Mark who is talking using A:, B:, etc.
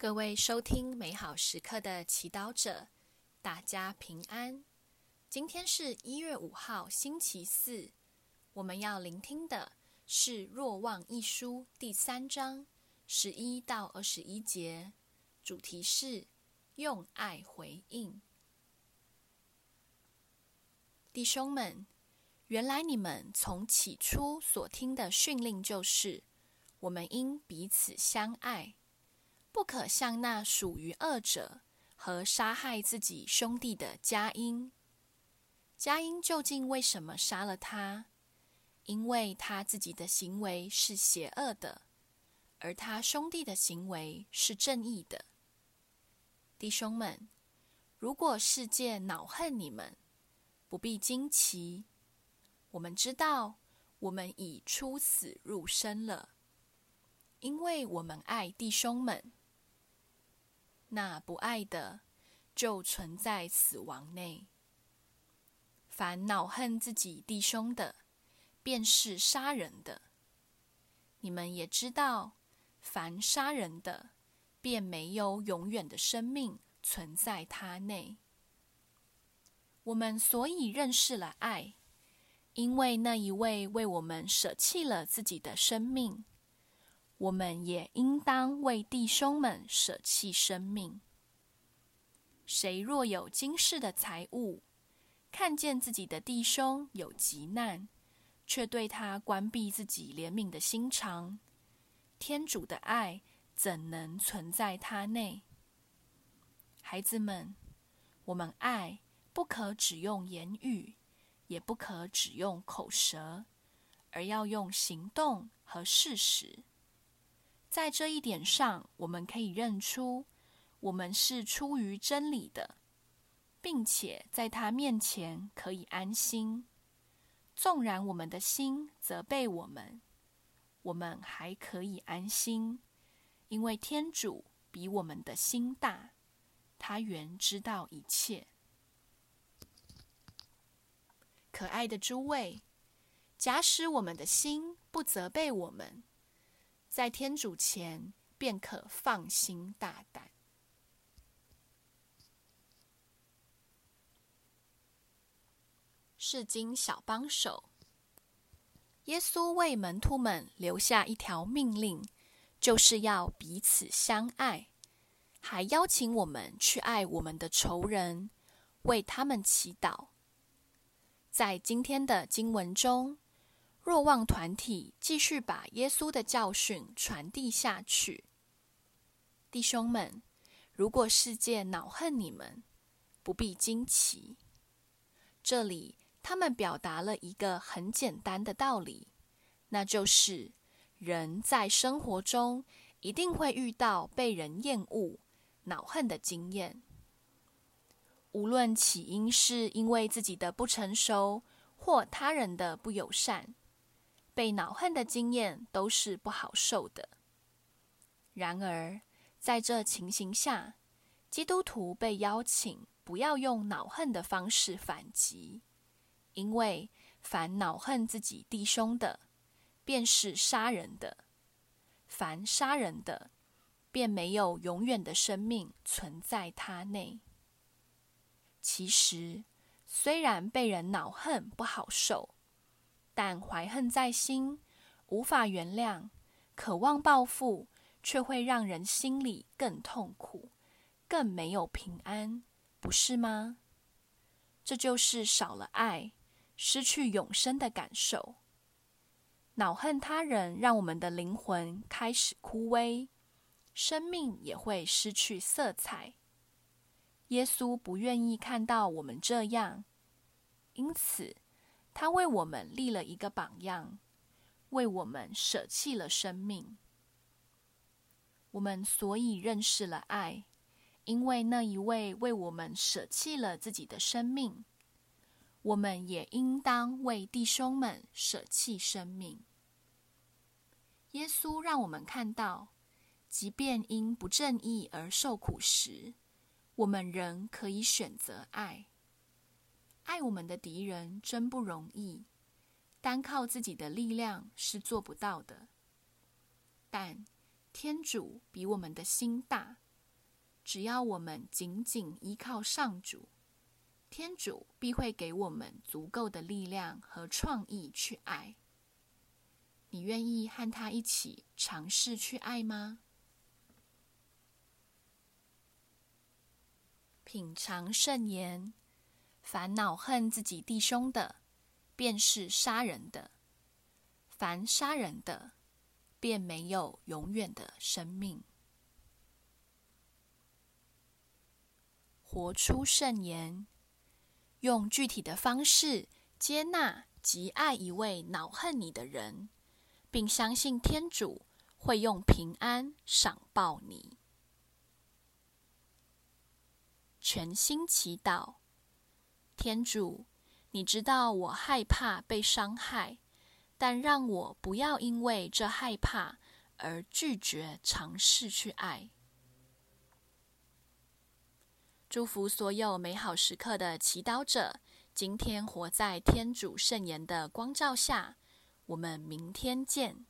A: 各位收听美好时刻的祈祷者，大家平安。今天是一月五号，星期四。我们要聆听的是《若望一书》第三章十一到二十一节，主题是用爱回应。弟兄们，原来你们从起初所听的训令就是：我们应彼此相爱。不可像那属于恶者和杀害自己兄弟的佳音。佳音究竟为什么杀了他？因为他自己的行为是邪恶的，而他兄弟的行为是正义的。弟兄们，如果世界恼恨你们，不必惊奇。我们知道，我们已出死入生了，因为我们爱弟兄们。那不爱的，就存在死亡内。凡恼恨自己弟兄的，便是杀人的。你们也知道，凡杀人的，便没有永远的生命存在他内。我们所以认识了爱，因为那一位为我们舍弃了自己的生命。我们也应当为弟兄们舍弃生命。谁若有今世的财物，看见自己的弟兄有急难，却对他关闭自己怜悯的心肠，天主的爱怎能存在他内？孩子们，我们爱不可只用言语，也不可只用口舌，而要用行动和事实。在这一点上，我们可以认出，我们是出于真理的，并且在他面前可以安心。纵然我们的心责备我们，我们还可以安心，因为天主比我们的心大，他原知道一切。可爱的诸位，假使我们的心不责备我们，在天主前，便可放心大胆。是经小帮手，耶稣为门徒们留下一条命令，就是要彼此相爱，还邀请我们去爱我们的仇人，为他们祈祷。在今天的经文中。若望团体继续把耶稣的教训传递下去，弟兄们，如果世界恼恨你们，不必惊奇。这里他们表达了一个很简单的道理，那就是人在生活中一定会遇到被人厌恶、恼恨的经验，无论起因是因为自己的不成熟，或他人的不友善。被恼恨的经验都是不好受的。然而，在这情形下，基督徒被邀请不要用恼恨的方式反击，因为凡恼恨自己弟兄的，便是杀人的；凡杀人的，便没有永远的生命存在他内。其实，虽然被人恼恨不好受。但怀恨在心，无法原谅，渴望报复，却会让人心里更痛苦，更没有平安，不是吗？这就是少了爱，失去永生的感受。恼恨他人，让我们的灵魂开始枯萎，生命也会失去色彩。耶稣不愿意看到我们这样，因此。他为我们立了一个榜样，为我们舍弃了生命。我们所以认识了爱，因为那一位为我们舍弃了自己的生命。我们也应当为弟兄们舍弃生命。耶稣让我们看到，即便因不正义而受苦时，我们仍可以选择爱。爱我们的敌人真不容易，单靠自己的力量是做不到的。但天主比我们的心大，只要我们紧紧依靠上主，天主必会给我们足够的力量和创意去爱。你愿意和他一起尝试去爱吗？品尝圣言：烦恼恨自己弟兄的，便是杀人的；凡杀人的，便没有永远的生命。活出圣言，用具体的方式接纳及爱一位恼恨你的人。并相信天主会用平安赏报你。全心祈祷，天主，你知道我害怕被伤害，但让我不要因为这害怕而拒绝尝试去爱。祝福所有美好时刻的祈祷者，今天活在天主圣言的光照下。我们明天见。